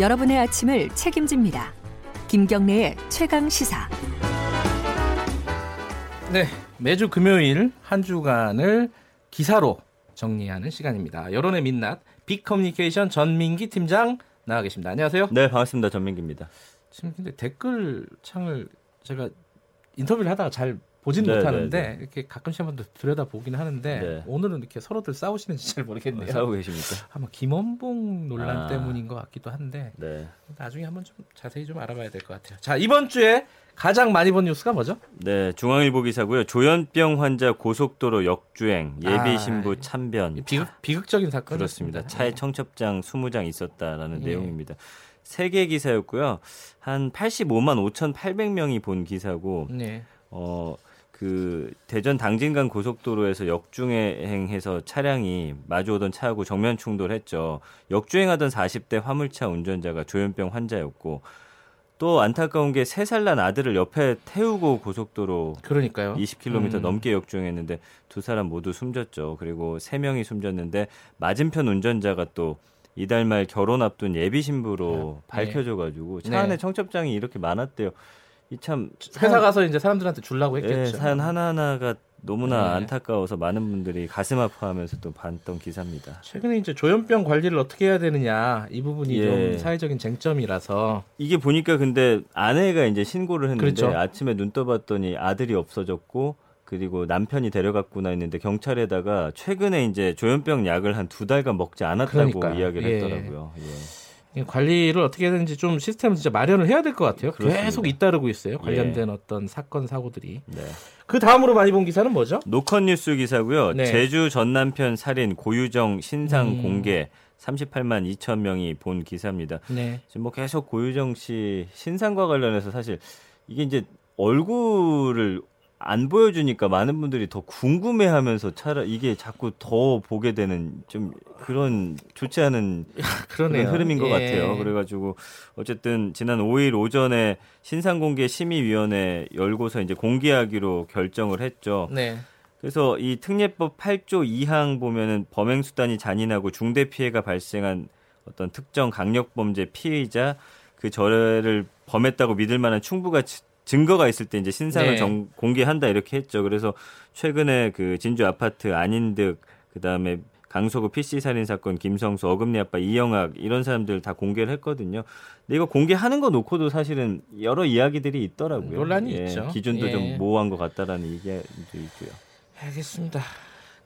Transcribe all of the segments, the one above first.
여러분의 아침을 책임집니다. 김경래의 최강 시사. 네, 매주 금요일 한 주간을 기사로 정리하는 시간입니다. 여론의 민낯 빅커뮤니케이션 전민기 팀장 나와 계십니다. 안녕하세요. 네, 반갑습니다. 전민기입니다. 지금 근데 댓글 창을 제가 인터뷰를 하다가 잘 보진 네, 못하는데 네, 네. 이렇게 가끔씩 한번 들여다 보긴 하는데 네. 오늘은 이렇게 서로들 싸우시는지 잘 모르겠네요. 싸우고 계십니까? 아마 김원봉 논란 아. 때문인 것 같기도 한데 네. 나중에 한번 좀 자세히 좀 알아봐야 될 것 같아요. 자 이번 주에 가장 많이 본 뉴스가 뭐죠? 네, 중앙일보 기사고요. 조현병 환자 고속도로 역주행, 예비 아, 신부 예. 참변. 비극, 비극적인 사건 그렇습니다. 차에 청첩장 20장 있었다라는 예. 내용입니다. 세개 기사였고요. 한 85만 5,800명이 본 기사고 네. 어, 그 대전 당진간 고속도로에서 역주행해서 차량이 마주오던 차하고 정면 충돌했죠. 역주행하던 40대 화물차 운전자가 조현병 환자였고 또 안타까운 게 3살 난 아들을 옆에 태우고 고속도로 그러니까요. 20km 음. 넘게 역주행했는데 두 사람 모두 숨졌죠. 그리고 세 명이 숨졌는데 맞은편 운전자가 또 이달 말 결혼 앞둔 예비 신부로 아, 네. 밝혀져 가지고 차 네. 안에 청첩장이 이렇게 많았대요. 이참 회사 가서 이제 사람들한테 주려고 했겠죠. 예, 사연 하나하나가 너무나 네. 안타까워서 많은 분들이 가슴 아파하면서 또 봤던 기사입니다. 최근에 이제 조현병 관리를 어떻게 해야 되느냐 이 부분이 예. 좀 사회적인 쟁점이라서 이게 보니까 근데 아내가 이제 신고를 했는데 그렇죠. 아침에 눈 떠봤더니 아들이 없어졌고 그리고 남편이 데려갔구나 했는데 경찰에다가 최근에 이제 조현병 약을 한 두 달간 먹지 않았다고 그러니까요. 이야기를 예. 했더라고요. 예. 이 관리를 어떻게 해야 되는지 좀 시스템을 진짜 마련을 해야 될 것 같아요. 그렇습니다. 계속 잇따르고 있어요. 관련된 어떤 사건 사고들이. 네. 그 다음으로 많이 본 기사는 뭐죠? 노컷 뉴스 기사고요. 네. 제주 전 남편 살인 고유정 신상 음. 공개 38만 2천 명이 본 기사입니다. 네. 지금 뭐 계속 고유정 씨 신상과 관련해서 사실 이게 이제 얼굴을 안 보여주니까 많은 분들이 더 궁금해하면서 차라 이게 자꾸 더 보게 되는 좀 그런 좋지 않은. 그런 흐름인 것 예. 같아요. 그래가지고 어쨌든 지난 5일 오전에 신상공개 심의위원회 열고서 이제 공개하기로 결정을 했죠. 네. 그래서 이 특례법 8조 2항 보면은 범행 수단이 잔인하고 중대 피해가 발생한 어떤 특정 강력 범죄 피해자 그 저를 범했다고 믿을 만한 충분한 지- 증거가 있을 때 이제 신상을 네. 정- 공개한다 이렇게 했죠. 그래서 최근에 그 진주 아파트 안인득 그다음에 강서구 PC 살인 사건 김성수 어금니 아빠 이영학 이런 사람들 다 공개를 했거든요. 근데 이거 공개하는 거 놓고도 사실은 여러 이야기들이 있더라고요. 논란이 예, 있죠. 기준도 예. 좀 모호한 것 같다라는 얘기도 있고요. 알겠습니다.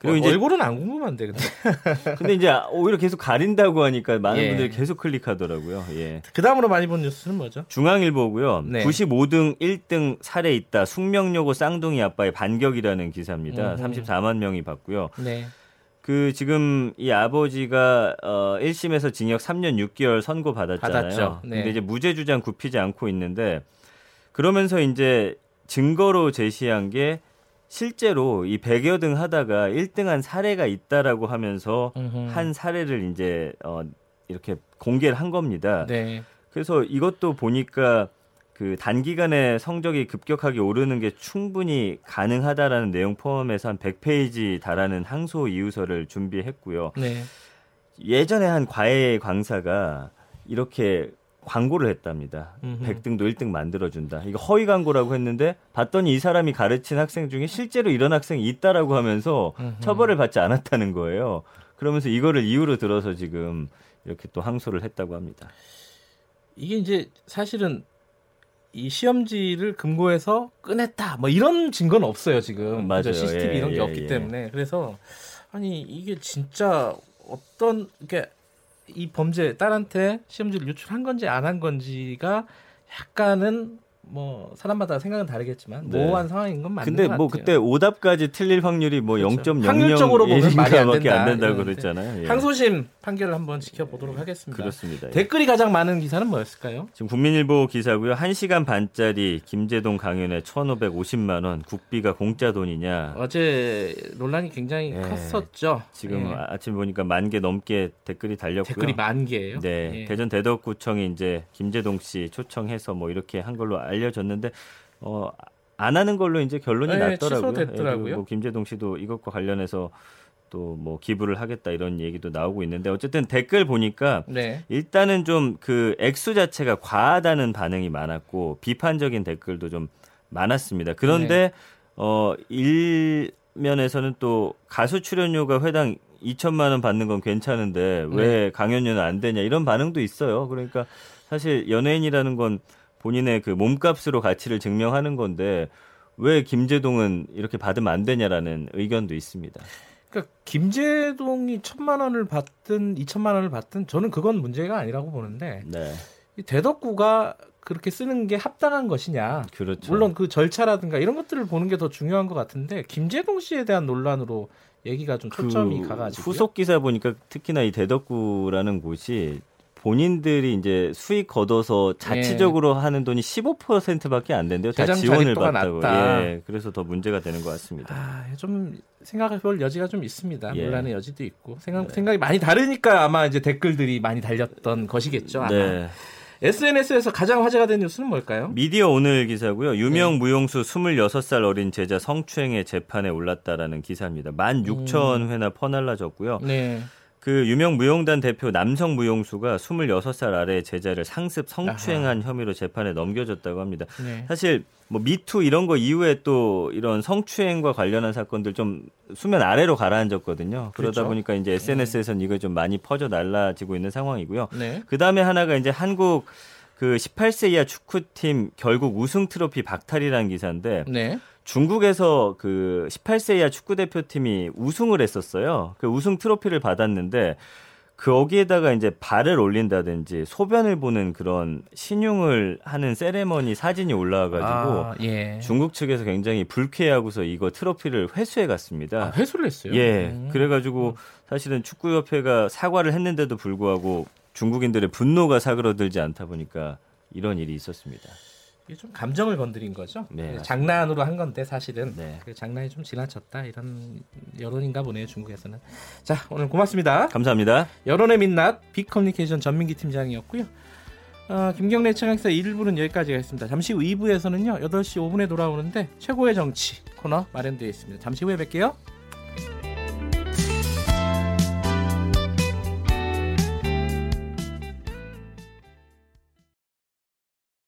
그리고 어, 이제- 얼굴은 안 궁금한데 근데 근데 이제 오히려 계속 가린다고 하니까 많은 예. 분들이 계속 클릭하더라고요. 예. 그 다음으로 많이 본 뉴스는 뭐죠? 중앙일보고요. 네. 95등 1등 살해 있다. 숙명여고 쌍둥이 아빠의 반격이라는 기사입니다. 음흠. 34만 명이 봤고요. 네. 그 지금 이 아버지가 어 1심에서 징역 3년 6개월 선고 받았잖아요. 네. 근데 이제 무죄 주장 굽히지 않고 있는데 그러면서 이제 증거로 제시한 게 실제로 이 100여 등 하다가 1등한 사례가 있다라고 하면서 음흠. 한 사례를 이제 어 이렇게 공개를 한 겁니다. 네. 그래서 이것도 보니까 그 단기간에 성적이 급격하게 오르는 게 충분히 가능하다라는 내용 포함해서 한 100페이지 달하는 항소 이유서를 준비했고요. 네. 예전에 한 과외 강사가 이렇게 광고를 했답니다. 음흠. 100등도 1등 만들어준다. 이거 허위 광고라고 했는데 봤더니 이 사람이 가르친 학생 중에 실제로 이런 학생이 있다라고 하면서 음흠. 처벌을 받지 않았다는 거예요. 그러면서 이거를 이유로 들어서 지금 이렇게 또 항소를 했다고 합니다. 이게 이제 사실은 이 시험지를 금고에서 꺼냈다 뭐 이런 증거는 없어요 지금 맞아요. 그죠? CCTV 예, 이런 게 예, 없기 예. 때문에 그래서 아니 이게 진짜 어떤 이게 이 범죄 딸한테 시험지를 유출한 건지 안 한 건지가 약간은 뭐 사람마다 생각은 다르겠지만 네. 모호한 상황인 건 맞는 근데 것뭐 같아요. 그때 오답까지 틀릴 확률이 뭐 그렇죠. 0.00 확률적으로 보면 말이 안 밖에 안 된다. 된다고 그랬잖아요. 예. 항소심 판결을 한번 지켜보도록 하겠습니다. 그렇습니다. 예. 댓글이 가장 많은 기사는 뭐였을까요? 지금 국민일보 기사고요. 1시간 반짜리 김제동 강연에 1,550만 원 국비가 공짜 돈이냐. 어제 논란이 굉장히 예. 컸었죠. 지금 예. 아침 보니까 만 개 넘게 댓글이 달렸고요. 댓글이 만 개예요. 네, 예. 대전 대덕구청이 이제 김재동 씨 초청해서 뭐 이렇게 한 걸로 알 려졌는데 어. 안 하는 걸로 이제 결론이 네, 났더라고요. 취소됐더라고요. 예, 그리고 뭐 김재동 씨도 이것과 관련해서 또 뭐 기부를 하겠다 이런 얘기도 나오고 있는데 어쨌든 댓글 보니까 네. 일단은 좀 그 액수 자체가 과하다는 반응이 많았고 비판적인 댓글도 좀 많았습니다. 그런데 네. 어 일면에서는 또 가수 출연료가 회당 2천만 원 받는 건 괜찮은데 왜 네. 강연료는 안 되냐 이런 반응도 있어요. 그러니까 사실 연예인이라는 건 본인의 그 몸값으로 가치를 증명하는 건데 왜 김재동은 이렇게 받으면 안 되냐라는 의견도 있습니다. 그러니까 김재동이 천만 원을 받든 이천만 원을 받든 저는 그건 문제가 아니라고 보는데 네, 이 대덕구가 그렇게 쓰는 게 합당한 것이냐. 그렇죠. 물론 그 절차라든가 이런 것들을 보는 게 더 중요한 것 같은데 김재동 씨에 대한 논란으로 얘기가 좀 초점이 그 가가지고 후속 기사 보니까 특히나 이 대덕구라는 곳이 본인들이 이제 수익 걷어서 자치적으로 하는 돈이 15%밖에 안 된대요. 다 지원을 받다고. 낮다. 예, 그래서 더 문제가 되는 것 같습니다. 아, 좀 생각해 볼 여지가 좀 있습니다. 예. 논란의 여지도 있고 생각 생각이 많이 다르니까 아마 이제 댓글들이 많이 달렸던 것이겠죠. 아마. 네. SNS에서 가장 화제가 된 뉴스는 뭘까요? 미디어 오늘 기사고요. 유명 네. 무용수 26살 어린 제자 성추행의 재판에 올랐다라는 기사입니다. 16,000회나 퍼날라졌고요. 네. 그 유명 무용단 대표 남성 무용수가 26살 아래 제자를 상습 성추행한 혐의로 재판에 넘겨졌다고 합니다. 네. 사실 뭐 미투 이런 거 이후에 또 이런 성추행과 관련한 사건들 좀 수면 아래로 가라앉았거든요. 그러다 그렇죠. 보니까 이제 SNS에서는 이거 좀 많이 퍼져 날라지고 있는 상황이고요. 네. 그 다음에 하나가 이제 한국 그 18세 이하 축구팀 결국 우승 트로피 박탈이라는 기사인데 네. 중국에서 그 18세 이하 축구 대표팀이 우승을 했었어요. 그 우승 트로피를 받았는데 거기에다가 이제 발을 올린다든지 소변을 보는 그런 신용을 하는 세레머니 사진이 올라와가지고 아, 예. 중국 측에서 굉장히 불쾌하고서 이거 트로피를 회수해 갔습니다. 아, 회수를 했어요. 예, 음. 그래가지고 사실은 축구협회가 사과를 했는데도 불구하고 중국인들의 분노가 사그러들지 않다 보니까 이런 일이 있었습니다. 이게 좀 감정을 건드린 거죠. 네. 장난으로 한 건데 사실은 네. 그 장난이 좀 지나쳤다 이런 여론인가 보네요 중국에서는. 자 오늘 고맙습니다. 감사합니다. 여론의 민낯 빅커뮤니케이션 전민기 팀장이었고요. 어, 김경래 최강사 1부는 여기까지 하겠습니다. 잠시 후 2부에서는요 8시 5분에 돌아오는데 최고의 정치 코너 마련되어 있습니다. 잠시 후에 뵐게요.